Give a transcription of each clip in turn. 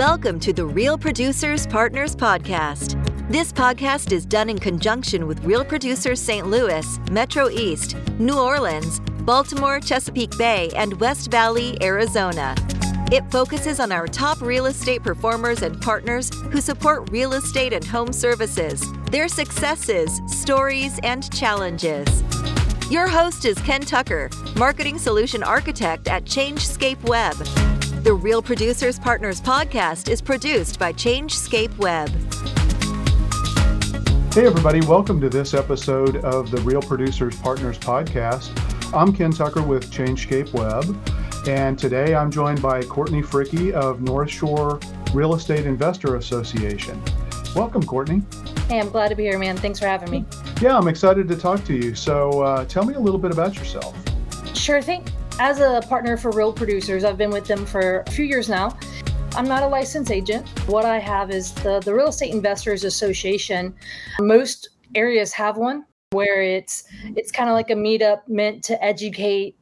Welcome to the Real Producers Partners Podcast. This podcast is done in conjunction with Real Producers St. Louis, Metro East, New Orleans, Baltimore, Chesapeake Bay, and West Valley, Arizona. It focuses on our top real estate performers and partners who support real estate and home services, their successes, stories, and challenges. Your host is Ken Tucker, Marketing Solution Architect at Changescape Web. The Real Producers Partners podcast is produced by Changescape Web. Hey, everybody, welcome to this episode of the Real Producers Partners podcast. I'm Ken Tucker with Changescape Web, and today I'm joined by Courtney Fricke of Northshore Real Estate Investor Association. Welcome, Courtney. Hey, I'm glad to be here, man. Thanks for having me. Yeah, I'm excited to talk to you. So, uh, tell me a little bit about yourself. Sure thing. As a partner for Real Producers, I've been with them for a few years now. I'm not a licensed agent. What I have is the, the Real Estate Investors Association. Most areas have one where it's it's kind of like a meetup meant to educate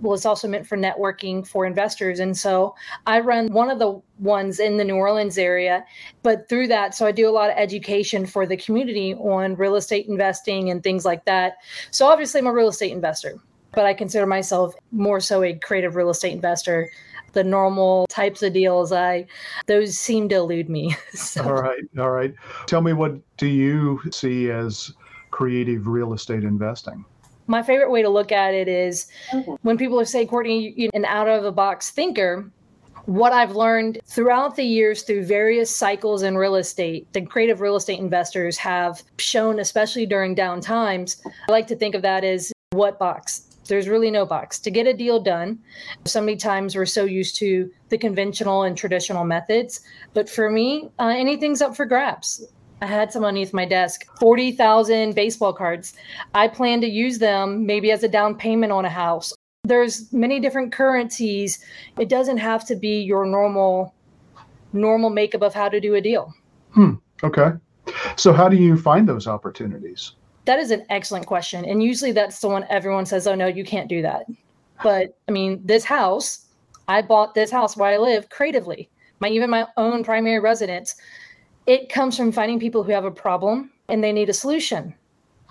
well it's also meant for networking for investors and so i run one of the ones in the new orleans area but through that so i do a lot of education for the community on real estate investing and things like that so obviously i'm a real estate investor but i consider myself more so a creative real estate investor the normal types of deals i those seem to elude me so. all right all right tell me what do you see as creative real estate investing my favorite way to look at it is mm-hmm. when people say courtney you're an out of the box thinker what I've learned throughout the years through various cycles in real estate, the creative real estate investors have shown, especially during down times, I like to think of that as what box? There's really no box. To get a deal done, so many times we're so used to the conventional and traditional methods. But for me, uh, anything's up for grabs. I had some underneath my desk 40,000 baseball cards. I plan to use them maybe as a down payment on a house. There's many different currencies. It doesn't have to be your normal normal makeup of how to do a deal. Hmm. Okay. So how do you find those opportunities? That is an excellent question. And usually that's the one everyone says, oh, no, you can't do that. But I mean, this house, I bought this house where I live creatively, my even my own primary residence. It comes from finding people who have a problem and they need a solution.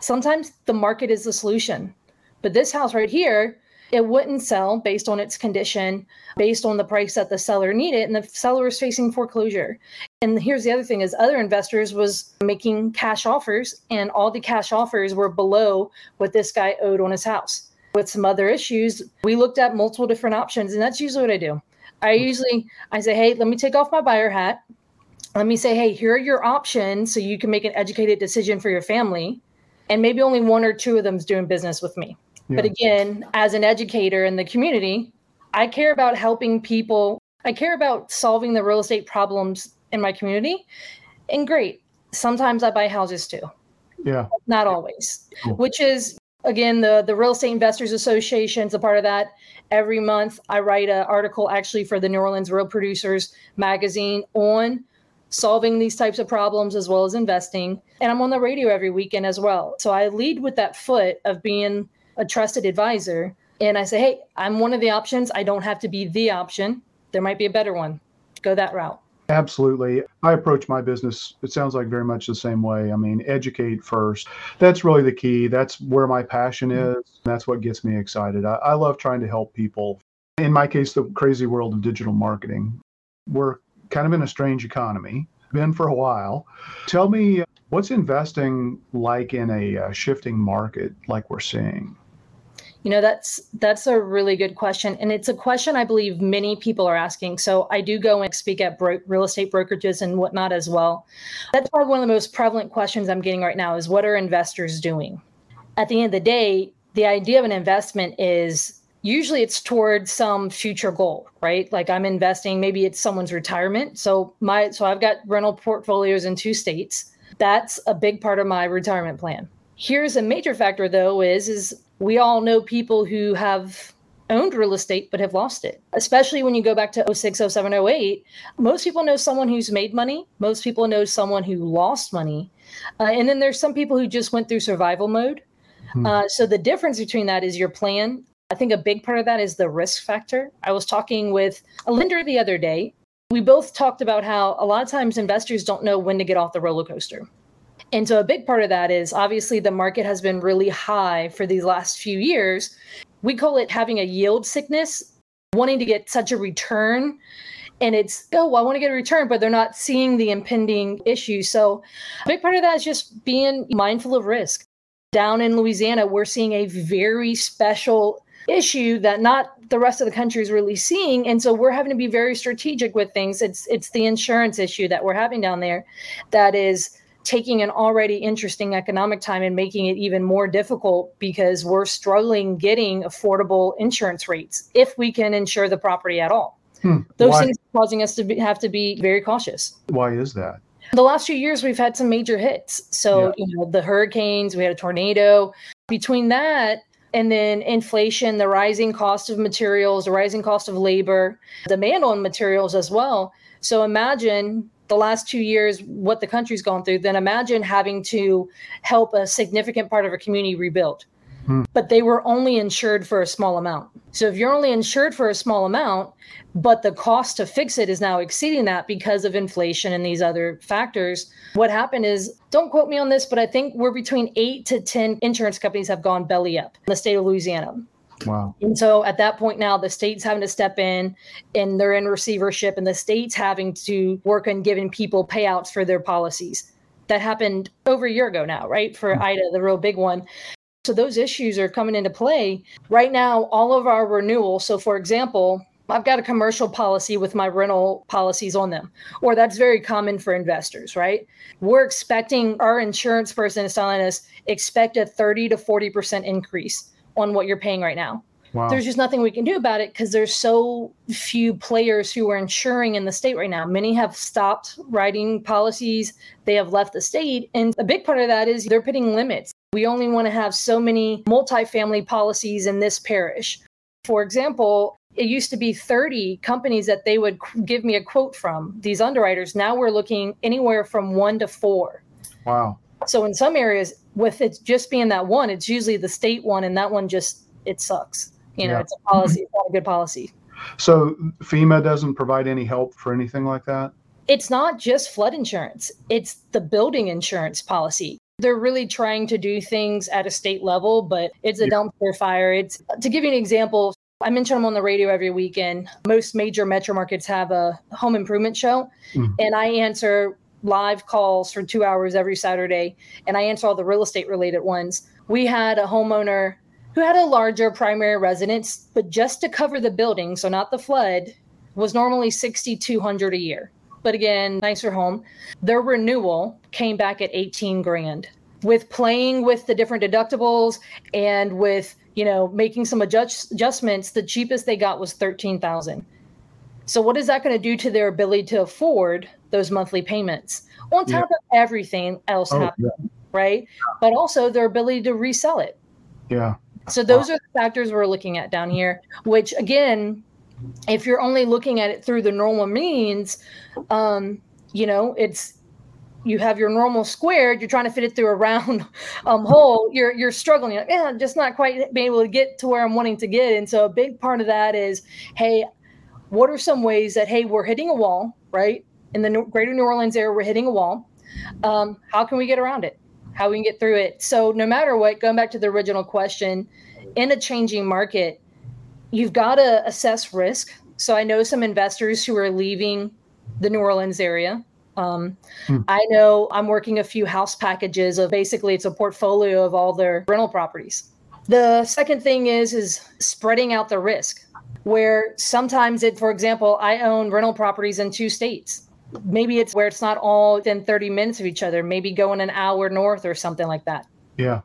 Sometimes the market is the solution. But this house right here, it wouldn't sell based on its condition, based on the price that the seller needed, and the seller was facing foreclosure. And here's the other thing: is other investors was making cash offers, and all the cash offers were below what this guy owed on his house. With some other issues, we looked at multiple different options, and that's usually what I do. I mm-hmm. usually I say, hey, let me take off my buyer hat. Let me say, hey, here are your options, so you can make an educated decision for your family. And maybe only one or two of them is doing business with me. Yeah. But again, as an educator in the community, I care about helping people. I care about solving the real estate problems in my community. And great, sometimes I buy houses too. Yeah. Not always, cool. which is again the the real estate investors association is a part of that every month i write an article actually for the new orleans real producers magazine on solving these types of problems as well as investing and i'm on the radio every weekend as well so i lead with that foot of being a trusted advisor and I say, hey, I'm one of the options. I don't have to be the option. There might be a better one. Go that route. Absolutely. I approach my business, it sounds like very much the same way. I mean, educate first. That's really the key. That's where my passion mm-hmm. is. That's what gets me excited. I, I love trying to help people. In my case, the crazy world of digital marketing. We're kind of in a strange economy, been for a while. Tell me, what's investing like in a uh, shifting market like we're seeing? You know, that's that's a really good question, and it's a question I believe many people are asking. So I do go and speak at bro- real estate brokerages and whatnot as well. That's probably one of the most prevalent questions I'm getting right now: is what are investors doing? At the end of the day, the idea of an investment is usually it's towards some future goal right like i'm investing maybe it's someone's retirement so my so i've got rental portfolios in two states that's a big part of my retirement plan here's a major factor though is is we all know people who have owned real estate but have lost it. Especially when you go back to 06 07 08 most people know someone who's made money most people know someone who lost money uh, and then there's some people who just went through survival mode. Hmm. uh, so the difference between that is your plan. I think a big part of that is the risk factor. I was talking with a lender the other day. We both talked about how a lot of times investors don't know when to get off the roller coaster. And so a big part of that is obviously the market has been really high for these last few years. We call it having a yield sickness, wanting to get such a return. And it's, oh, well, I want to get a return, but they're not seeing the impending issue. So a big part of that is just being mindful of risk. Down in Louisiana, we're seeing a very special issue that not the rest of the country is really seeing and so we're having to be very strategic with things it's it's the insurance issue that we're having down there that is taking an already interesting economic time and making it even more difficult because we're struggling getting affordable insurance rates if we can insure the property at all hmm. those why? things are causing us to be, have to be very cautious why is that the last few years we've had some major hits so yeah. you know the hurricanes we had a tornado between that and then inflation, the rising cost of materials, the rising cost of labor, demand on materials as well. So imagine the last two years what the country's gone through, then imagine having to help a significant part of a community rebuild. Hmm. But they were only insured for a small amount. So if you're only insured for a small amount, but the cost to fix it is now exceeding that because of inflation and these other factors. What happened is, don't quote me on this, but I think we're between eight to 10 insurance companies have gone belly up in the state of Louisiana. Wow. And so at that point now, the state's having to step in and they're in receivership, and the state's having to work on giving people payouts for their policies. That happened over a year ago now, right? For mm-hmm. Ida, the real big one. So those issues are coming into play. Right now, all of our renewals. So, for example, I've got a commercial policy with my rental policies on them, or that's very common for investors, right? We're expecting our insurance person is telling us expect a 30 to 40% increase on what you're paying right now. Wow. There's just nothing we can do about it because there's so few players who are insuring in the state right now. Many have stopped writing policies, they have left the state. And a big part of that is they're putting limits. We only want to have so many multifamily policies in this parish. For example, it used to be 30 companies that they would give me a quote from these underwriters now we're looking anywhere from one to four wow so in some areas with it just being that one it's usually the state one and that one just it sucks you know yeah. it's a policy it's not a good policy so fema doesn't provide any help for anything like that it's not just flood insurance it's the building insurance policy they're really trying to do things at a state level, but it's a dumpster fire. It's to give you an example, I mention them on the radio every weekend. Most major metro markets have a home improvement show, mm. and I answer live calls for two hours every Saturday, and I answer all the real estate related ones. We had a homeowner who had a larger primary residence, but just to cover the building, so not the flood, was normally 6200 a year. But again, nicer home. Their renewal came back at 18 grand. With playing with the different deductibles and with you know, making some adjust, adjustments, the cheapest they got was 13,000. So what is that going to do to their ability to afford those monthly payments on top yeah. of everything else oh, happening, yeah. right? But also their ability to resell it. Yeah. So those wow. are the factors we're looking at down here, which again, if you're only looking at it through the normal means, um, you know, it's you have your normal squared, you're trying to fit it through a round um, hole, you're you're struggling. Like, yeah, just not quite being able to get to where I'm wanting to get. And so a big part of that is, hey, what are some ways that hey, we're hitting a wall, right? In the greater New Orleans area, we're hitting a wall. Um, how can we get around it? How we can get through it? So no matter what, going back to the original question, in a changing market, you've got to assess risk. So I know some investors who are leaving the New Orleans area um, hmm. I know I'm working a few house packages of basically it's a portfolio of all their rental properties. The second thing is is spreading out the risk. Where sometimes it, for example, I own rental properties in two states. Maybe it's where it's not all within 30 minutes of each other. Maybe going an hour north or something like that. Yeah.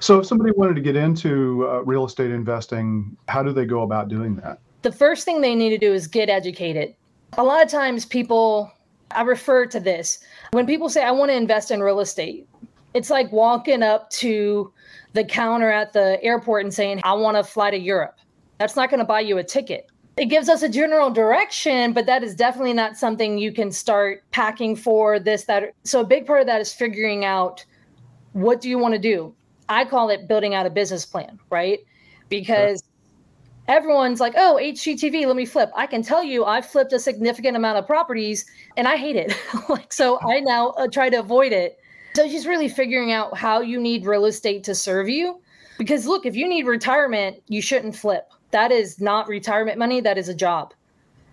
So if somebody wanted to get into uh, real estate investing, how do they go about doing that? The first thing they need to do is get educated. A lot of times people I refer to this when people say, I want to invest in real estate. It's like walking up to the counter at the airport and saying, I want to fly to Europe. That's not going to buy you a ticket. It gives us a general direction, but that is definitely not something you can start packing for this, that. So, a big part of that is figuring out what do you want to do? I call it building out a business plan, right? Because everyone's like, oh, HGTV, let me flip. I can tell you, I've flipped a significant amount of properties and I hate it. like, so I now uh, try to avoid it. So just really figuring out how you need real estate to serve you. Because look, if you need retirement, you shouldn't flip. That is not retirement money, that is a job.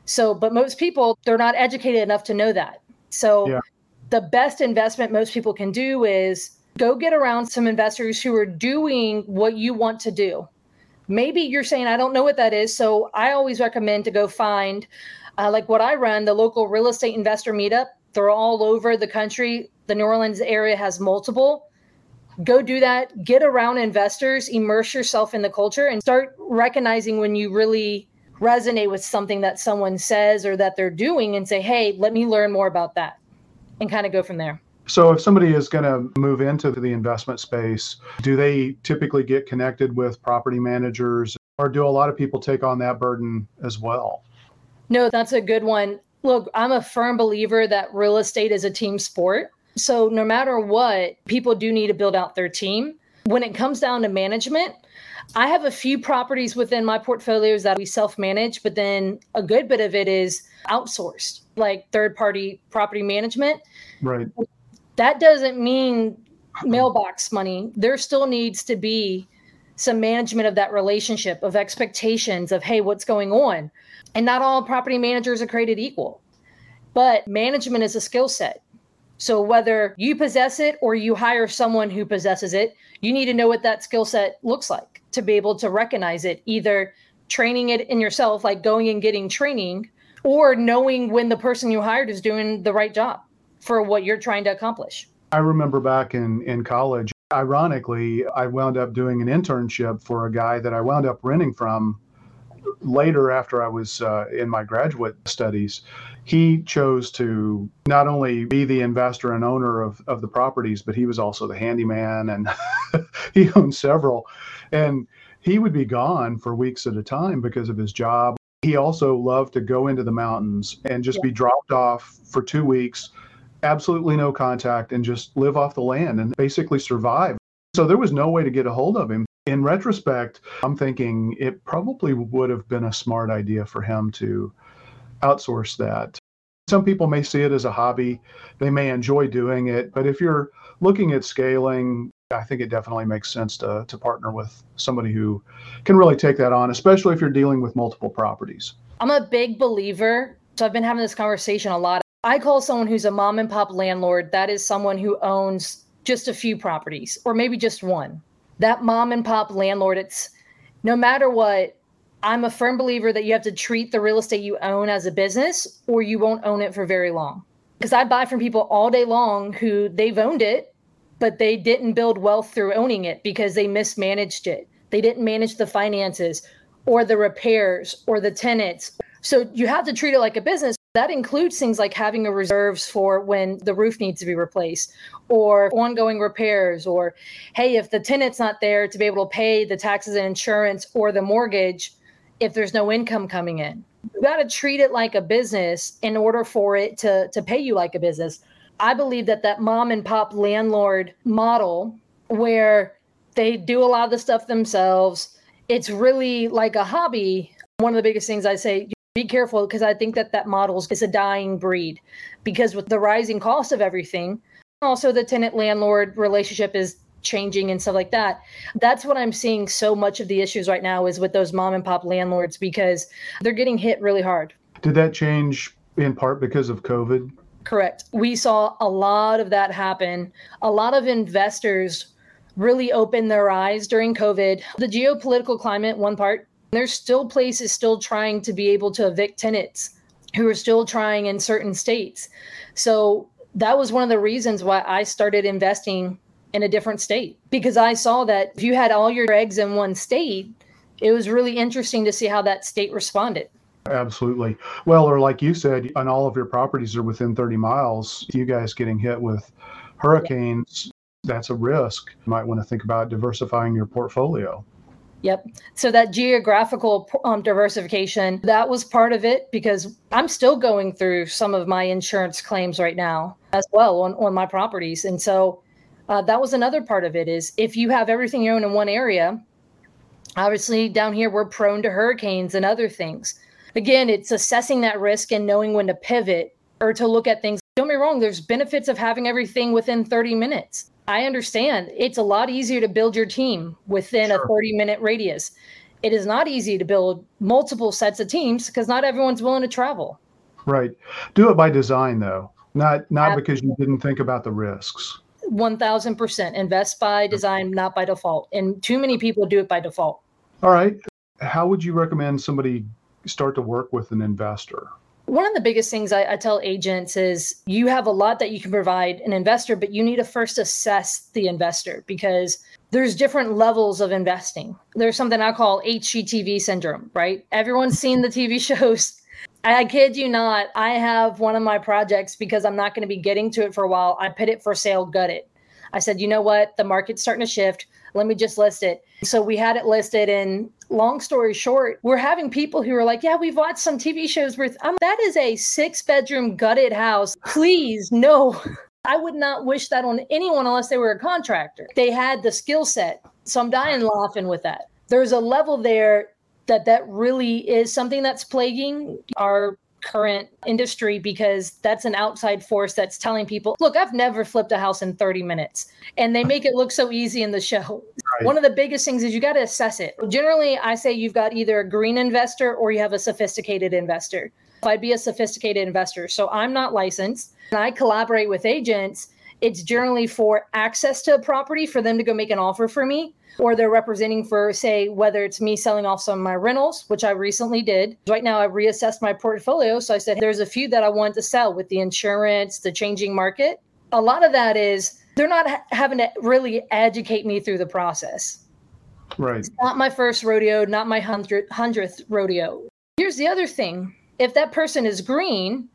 So, but most people, they're not educated enough to know that. So, yeah. the best investment most people can do is go get around some investors who are doing what you want to do maybe you're saying i don't know what that is so i always recommend to go find uh, like what i run the local real estate investor meetup they're all over the country the new orleans area has multiple go do that get around investors immerse yourself in the culture and start recognizing when you really resonate with something that someone says or that they're doing and say hey let me learn more about that and kind of go from there so, if somebody is going to move into the investment space, do they typically get connected with property managers, or do a lot of people take on that burden as well? No, that's a good one. Look, I'm a firm believer that real estate is a team sport. So, no matter what, people do need to build out their team. When it comes down to management, I have a few properties within my portfolios that we self manage, but then a good bit of it is outsourced, like third party property management. Right that doesn't mean mailbox money. There still needs to be some management of that relationship, of expectations, of, hey, what's going on? And not all property managers are created equal, but management is a skill set. So whether you possess it or you hire someone who possesses it, you need to know what that skill set looks like to be able to recognize it, either training it in yourself, like going and getting training, or knowing when the person you hired is doing the right job for what you're trying to accomplish. I remember back in, in college, ironically, I wound up doing an internship for a guy that I wound up renting from later after I was uh, in my graduate studies. He chose to not only be the investor and owner of, of the properties, but he was also the handyman and he owned several. And he would be gone for weeks at a time because of his job. He also loved to go into the mountains and just yeah. be dropped off for two weeks absolutely no contact and just live off the land and basically survive. So there was no way to get a hold of him. In retrospect, I'm thinking it probably would have been a smart idea for him to outsource that. Some people may see it as a hobby, they may enjoy doing it, but if you're looking at scaling, I think it definitely makes sense to, to partner with somebody who can really take that on, especially if you're dealing with multiple properties. I'm a big believer. So I've been having this conversation a lot I call someone who's a mom and pop landlord, that is someone who owns just a few properties or maybe just one. That mom and pop landlord, it's no matter what, I'm a firm believer that you have to treat the real estate you own as a business or you won't own it for very long. Because I buy from people all day long who they've owned it, but they didn't build wealth through owning it because they mismanaged it. They didn't manage the finances or the repairs or the tenants. So you have to treat it like a business. That includes things like having a reserves for when the roof needs to be replaced or ongoing repairs or hey if the tenant's not there to be able to pay the taxes and insurance or the mortgage if there's no income coming in. You got to treat it like a business in order for it to to pay you like a business. I believe that that mom and pop landlord model where they do a lot of the stuff themselves, it's really like a hobby. One of the biggest things I say be careful because I think that that model is a dying breed because with the rising cost of everything, also the tenant landlord relationship is changing and stuff like that. That's what I'm seeing so much of the issues right now is with those mom and pop landlords because they're getting hit really hard. Did that change in part because of COVID? Correct. We saw a lot of that happen. A lot of investors really opened their eyes during COVID. The geopolitical climate, one part, there's still places still trying to be able to evict tenants who are still trying in certain states. So that was one of the reasons why I started investing in a different state because I saw that if you had all your eggs in one state, it was really interesting to see how that state responded. Absolutely. Well, or like you said, on all of your properties are within 30 miles, you guys getting hit with hurricanes, that's a risk. You might want to think about diversifying your portfolio. Yep. So that geographical um, diversification, that was part of it because I'm still going through some of my insurance claims right now as well on, on my properties. And so uh, that was another part of it is if you have everything you own in one area Obviously, down here, we're prone to hurricanes and other things. Again, it's assessing that risk and knowing when to pivot or to look at things. Don't be wrong, there's benefits of having everything within 30 minutes. I understand it's a lot easier to build your team within sure. a 30 minute radius. It is not easy to build multiple sets of teams because not everyone's willing to travel. Right. Do it by design though, not not Absolutely. because you didn't think about the risks. 1000% invest by design, not by default. And too many people do it by default. All right. How would you recommend somebody start to work with an investor? One of the biggest things I, I, tell agents is you have a lot that you can provide an investor, but you need to first assess the investor because there's different levels of investing. There's something I call HGTV syndrome, right? Everyone's seen the TV shows. I kid you not. I have one of my projects because I'm not going to be getting to it for a while. I put it for sale, gut it. I said, you know what? The market's starting to shift. Let me just list it. So we had it listed. And long story short, we're having people who are like, yeah, we've watched some TV shows where um, that is a six bedroom gutted house. Please, no. I would not wish that on anyone unless they were a contractor. They had the skill set. So I'm dying laughing with that. There's a level there that that really is something that's plaguing our current industry because that's an outside force that's telling people, look, I've never flipped a house in 30 minutes. And they make it look so easy in the show. Right. One of the biggest things is you got to assess it. Generally, I say you've got either a green investor or you have a sophisticated investor. I'd be a sophisticated investor. So I'm not licensed. And I collaborate with agents. It's generally for access to a property for them to go make an offer for me or they're representing for, say, whether it's me selling off some of my rentals, which I recently did. Right now, I've reassessed my portfolio. So I said, there's a few that I want to sell with the insurance, the changing market. A lot of that is they're not ha- having to really educate me through the process. Right. It's not my first rodeo, not my hundred, hundredth rodeo. Here's the other thing if that person is green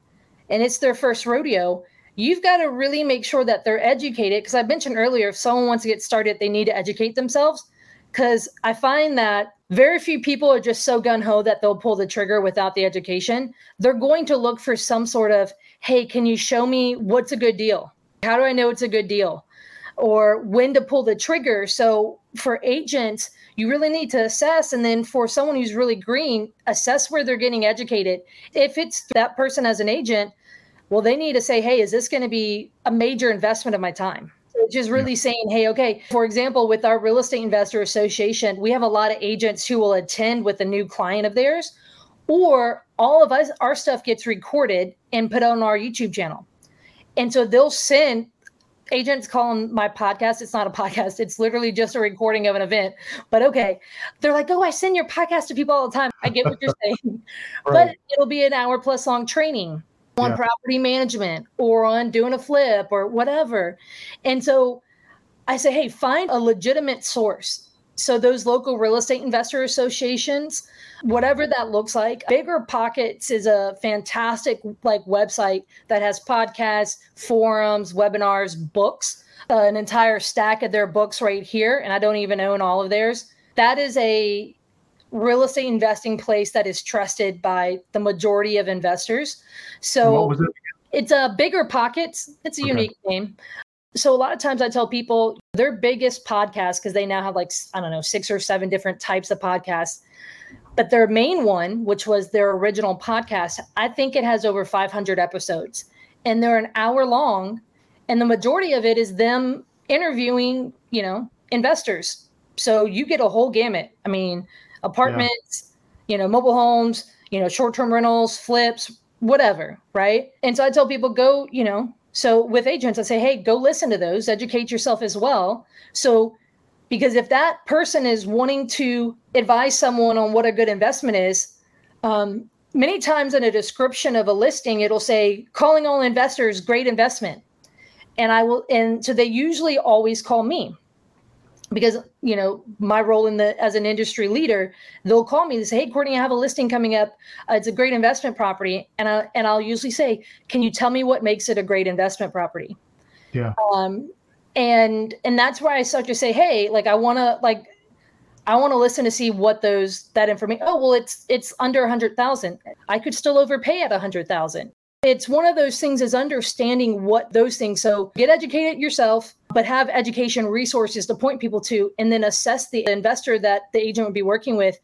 and it's their first rodeo, you've got to really make sure that they're educated. Because I mentioned earlier, if someone wants to get started, they need to educate themselves. Because I find that very few people are just so gun ho that they'll pull the trigger without the education. They're going to look for some sort of, hey, can you show me what's a good deal? How do I know it's a good deal? Or when to pull the trigger. So for agents, you really need to assess. And then for someone who's really green, assess where they're getting educated. If it's that person as an agent, well, they need to say, hey, is this going to be a major investment of my time? Which is really saying, hey, okay, for example, with our real estate investor association, we have a lot of agents who will attend with a new client of theirs, or all of us, our stuff gets recorded and put on our YouTube channel. And so they'll send agents calling my podcast. It's not a podcast. It's literally just a recording of an event. But okay, they're like, oh, I send your podcast to people all the time. I get what you're saying, right. but it'll be an hour plus long training on yeah. property management or on doing a flip or whatever. And so I say, hey, find a legitimate source. So those local real estate investor associations, whatever that looks like, BiggerPockets is a fantastic like website that has podcasts, forums, webinars, books, uh, an entire stack of their books right here, and I don't even own all of theirs. That is a real estate investing place that is trusted by the majority of investors. So it? it's a BiggerPockets. It's a okay. unique name. So a lot of times I tell people their biggest podcast because they now have like I don't know six or seven different types of podcasts. But their main one, which was their original podcast, I think it has over 500 episodes, and they're an hour long, and the majority of it is them interviewing, you know, investors. So you get a whole gamut. I mean, apartments, yeah. you know, mobile homes, you know, short term rentals, flips, whatever. Right. And so I tell people, go, you know, so with agents, I say, hey, go listen to those, educate yourself as well. So, because if that person is wanting to advise someone on what a good investment is, um, many times in a description of a listing, it'll say, calling all investors, great investment. And I will, and so they usually always call me because you know my role in the as an industry leader they'll call me and say hey courtney i have a listing coming up. Uh, it's a great investment property. And i and i'll usually say can you tell me what makes it a great investment property? Yeah. Um and and that's where i start to say hey like i want to like i want to listen to see what those that information oh well it's it's under a hundred thousand. I could still overpay at a hundred thousand. It's one of those things is understanding what those things. So get educated yourself, but have education resources to point people to, and then assess the investor that the agent would be working with.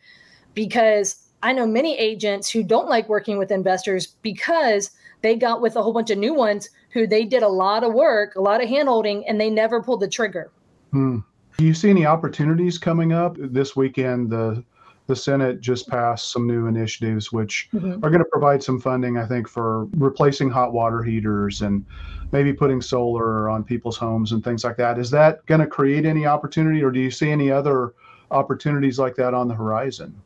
Because I know many agents who don't like working with investors because they got with a whole bunch of new ones who they did a lot of work, a lot of handholding, and they never pulled the trigger. Hmm. Do you see any opportunities coming up this weekend? The the Senate just passed some new initiatives which mm-hmm. are going to provide some funding, I think, for replacing hot water heaters and maybe putting solar on people's homes and things like that. Is that going to create any opportunity, or do you see any other opportunities like that on the horizon?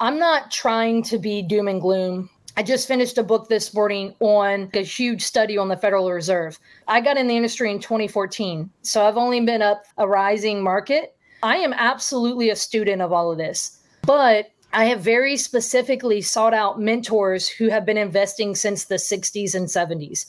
I'm not trying to be doom and gloom. I just finished a book this morning on a huge study on the Federal Reserve. I got in the industry in 2014, so I've only been up a rising market. I am absolutely a student of all of this. But I have very specifically sought out mentors who have been investing since the 60s and 70s.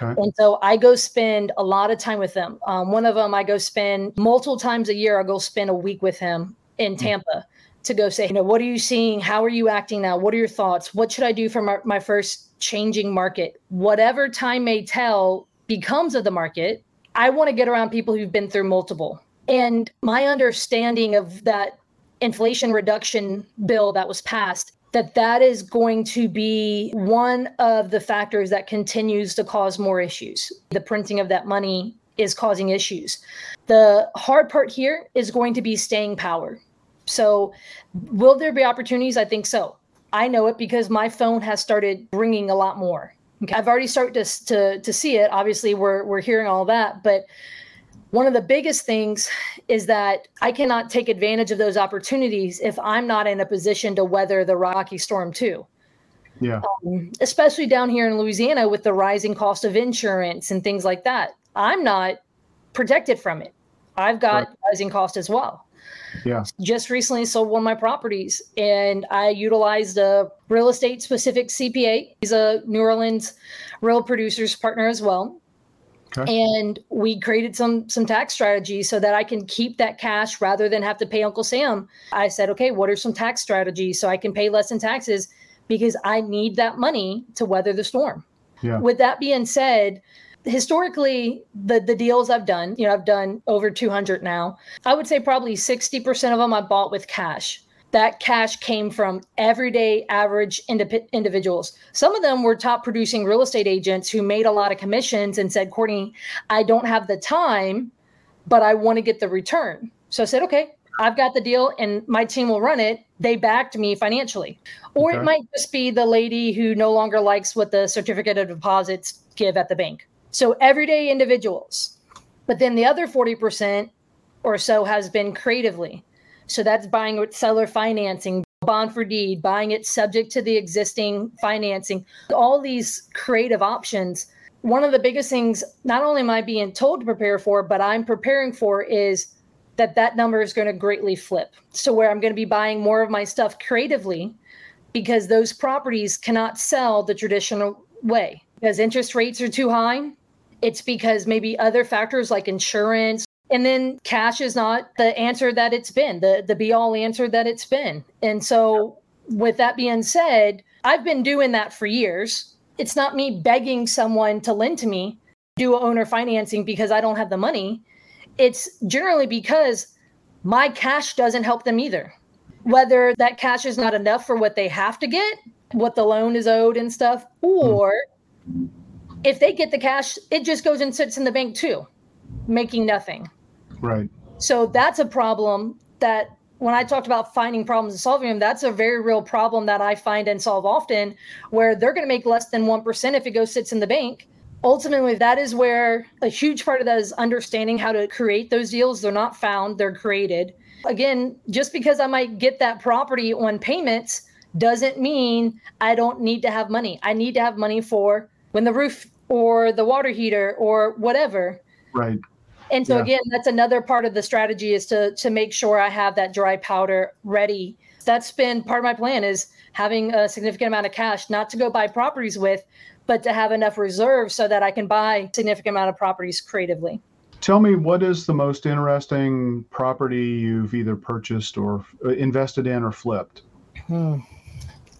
Okay. And so I go spend a lot of time with them. Um, one of them, I go spend multiple times a year, I go spend a week with him in hmm. Tampa mm. to go say, you know, what are you seeing? How are you acting now? What are your thoughts? What should I do for my, my first changing market? Whatever time may tell becomes of the market, I want to get around people who've been through multiple. And my understanding of that inflation reduction bill that was passed that that is going to be one of the factors that continues to cause more issues. The printing of that money is causing issues. The hard part here is going to be staying power. So will there be opportunities? I think so. I know it because my phone has started ringing a lot more. Okay. i've already started to, to, to see it. Obviously we're, we're hearing all that but one of the biggest things is that I cannot take advantage of those opportunities if I'm not in a position to weather the rocky storm too. Yeah. Um, especially down here in Louisiana with the rising cost of insurance and things like that. I'm not protected from it. I've got right. rising cost as well. Yeah. Just recently sold one of my properties and I utilized a real estate specific CPA. He's a New Orleans real producers partner as well. Okay. And we created some some tax strategies so that I can keep that cash rather than have to pay Uncle Sam. I said, okay, what are some tax strategies so I can pay less in taxes because I need that money to weather the storm. Yeah. With that being said, historically the the deals I've done, you know, I've done over 200 now. I would say probably 60% of them I bought with cash that cash came from everyday average indip- individuals. Some of them were top producing real estate agents who made a lot of commissions and said, Courtney, I don't have the time, but I want to get the return. So I said, okay, I've got the deal and my team will run it. They backed me financially. Or okay. it might just be the lady who no longer likes what the certificate of deposits give at the bank. So everyday individuals. But then the other 40% or so has been creatively. So that's buying with seller financing, bond for deed, buying it subject to the existing financing, all these creative options. One of the biggest things, not only am I being told to prepare for, but I'm preparing for is that that number is going to greatly flip. So, where I'm going to be buying more of my stuff creatively because those properties cannot sell the traditional way because interest rates are too high. It's because maybe other factors like insurance and then cash is not the answer that it's been the the be all answer that it's been. And so with that being said i've been doing that for years. It's not me begging someone to lend to me do owner financing because i don't have the money. It's generally because my cash doesn't help them either. Whether that cash is not enough for what they have to get what the loan is owed and stuff hmm. or if they get the cash it just goes and sits in the bank too making nothing Right. So that's a problem that when I talked about finding problems and solving them, that's a very real problem that I find and solve often where they're going to make less than 1% if it goes sits in the bank. Ultimately, that is where a huge part of that is understanding how to create those deals. They're not found, they're created. Again, just because I might get that property on payments doesn't mean I don't need to have money. I need to have money for when the roof or the water heater or whatever. Right. And so yeah. again, that's another part of the strategy is to to make sure I have that dry powder ready. That's been part of my plan is having a significant amount of cash, not to go buy properties with, but to have enough reserves so that I can buy significant amount of properties creatively. Tell me what is the most interesting property you've either purchased or uh, invested in or flipped? Hmm.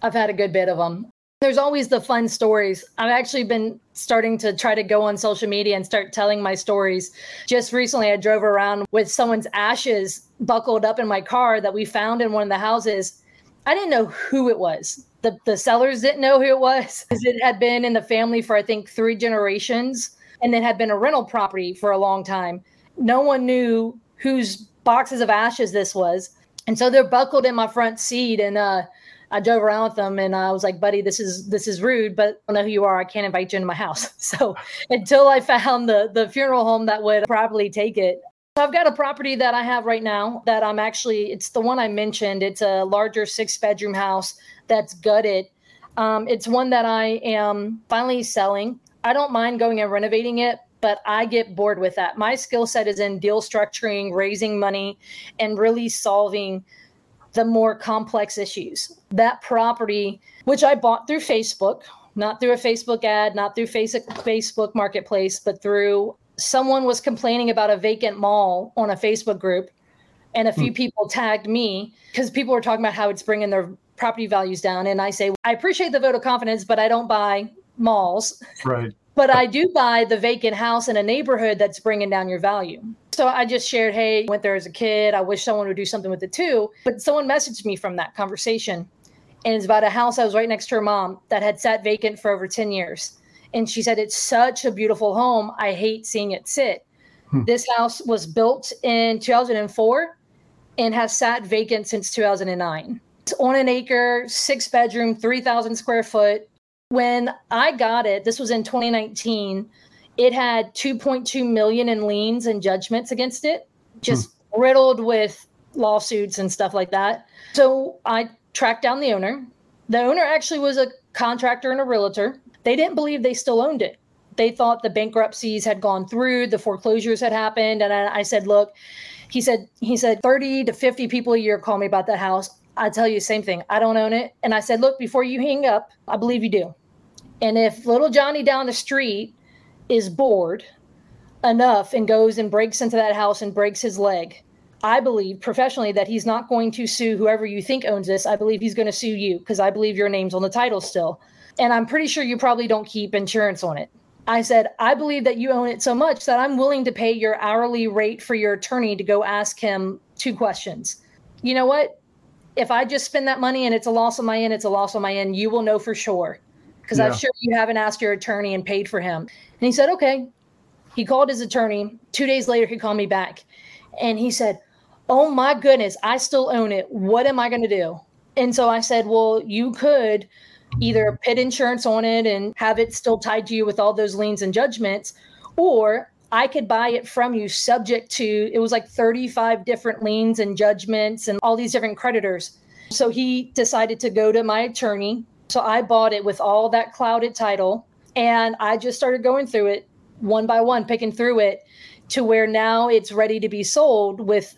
I've had a good bit of them. There's always the fun stories. I've actually been starting to try to go on social media and start telling my stories. Just recently, I drove around with someone's ashes buckled up in my car that we found in one of the houses. I didn't know who it was. The, the sellers didn't know who it was because it had been in the family for, I think, three generations and then had been a rental property for a long time. No one knew whose boxes of ashes this was. And so they're buckled in my front seat. And uh, I drove around with them and I was like, buddy, this is this is rude, but I don't know who you are. I can't invite you into my house. So until I found the the funeral home that would probably take it. So I've got a property that I have right now that I'm actually it's the one I mentioned. It's a larger six bedroom house that's gutted. Um, it's one that I am finally selling. I don't mind going and renovating it, but I get bored with that. My skill set is in deal structuring, raising money, and really solving the more complex issues. That property, which I bought through Facebook, not through a Facebook ad, not through Facebook Marketplace, but through someone was complaining about a vacant mall on a Facebook group. And a few hmm. people tagged me because people were talking about how it's bringing their property values down. And I say, I appreciate the vote of confidence, but I don't buy malls. Right. But I do buy the vacant house in a neighborhood that's bringing down your value. So I just shared, hey, went there as a kid. I wish someone would do something with it too. But someone messaged me from that conversation. And it's about a house I was right next to her mom that had sat vacant for over 10 years. And she said, It's such a beautiful home. I hate seeing it sit. Hmm. This house was built in 2004 and has sat vacant since 2009. It's on an acre, six bedroom, 3,000 square foot. When I got it, this was in 2019 it had 2.2 million in liens and judgments against it, just hmm. riddled with lawsuits and stuff like that. So I tracked down the owner. The owner actually was a contractor and a realtor. They didn't believe they still owned it. They thought the bankruptcies had gone through, the foreclosures had happened, and I, I said, "Look," he said, he said, 30 to 50 people a year call me about that house. I tell you the same thing. I don't own it. And I said, look, before you hang up, I believe you do. And if little Johnny down the street is bored enough and goes and breaks into that house and breaks his leg, I believe professionally that he's not going to sue whoever you think owns this. I believe he's going to sue you because I believe your name's on the title still. And I'm pretty sure you probably don't keep insurance on it. I said, I believe that you own it so much that I'm willing to pay your hourly rate for your attorney to go ask him two questions. You know what? If I just spend that money and it's a loss on my end, it's a loss on my end, you will know for sure because yeah. I'm sure you haven't asked your attorney and paid for him. And he said, okay. He called his attorney. Two days later, he called me back and he said, oh my goodness, I still own it. What am I going to do? And so I said, well, you could either put insurance on it and have it still tied to you with all those liens and judgments, or I could buy it from you subject to it was like 35 different liens and judgments and all these different creditors. So he decided to go to my attorney so I bought it with all that clouded title and I just started going through it one by one, picking through it to where now it's ready to be sold with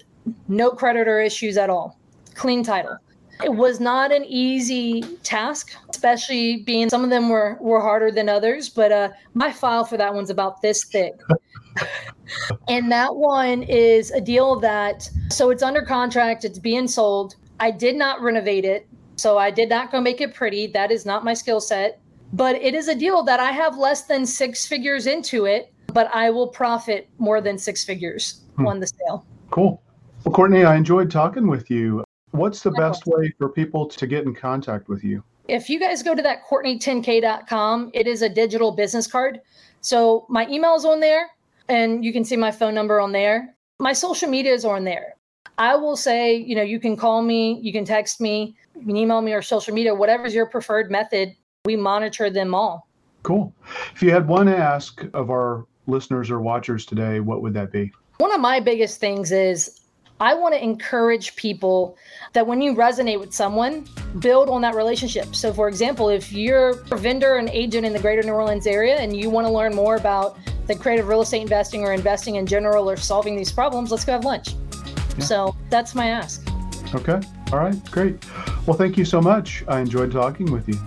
no creditor issues at all. Clean title. It was not an easy task, especially being some of them were were harder than others, but uh my file for that one's about this thick. and that one is a deal that so it's under contract, it's being sold. I did not renovate it. So I did not go make it pretty. That is not my skill set. But it is a deal that I have less than six figures into it, but I will profit more than six figures hmm. on the sale. Cool. Well, Courtney, I enjoyed talking with you. What's the best way for people to get in contact with you? If you guys go to that Courtney10k.com, it is a digital business card. So my email is on there, and you can see my phone number on there. My social media is on there. I will say, you know, you can call me, you can text me, you can email me or social media, whatever's your preferred method. We monitor them all. Cool. If you had one ask of our listeners or watchers today, what would that be? One of my biggest things is I want to encourage people that when you resonate with someone, build on that relationship. So, for example, if you're a vendor and agent in the greater New Orleans area and you want to learn more about the creative real estate investing or investing in general or solving these problems, let's go have lunch. Yeah. So that's my ask. Okay. All right. Great. Well, thank you so much. I enjoyed talking with you.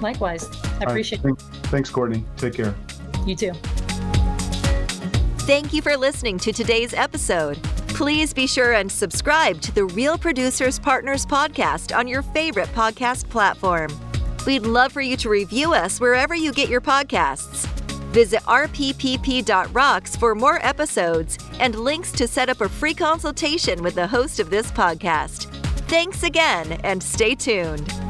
Likewise. I appreciate right. it. Thanks, Courtney. Take care. You too. Thank you for listening to today's episode. Please be sure and subscribe to the Real Producers Partners podcast on your favorite podcast platform. We'd love for you to review us wherever you get your podcasts. Visit rppp.rocks for more episodes and links to set up a free consultation with the host of this podcast. Thanks again and stay tuned.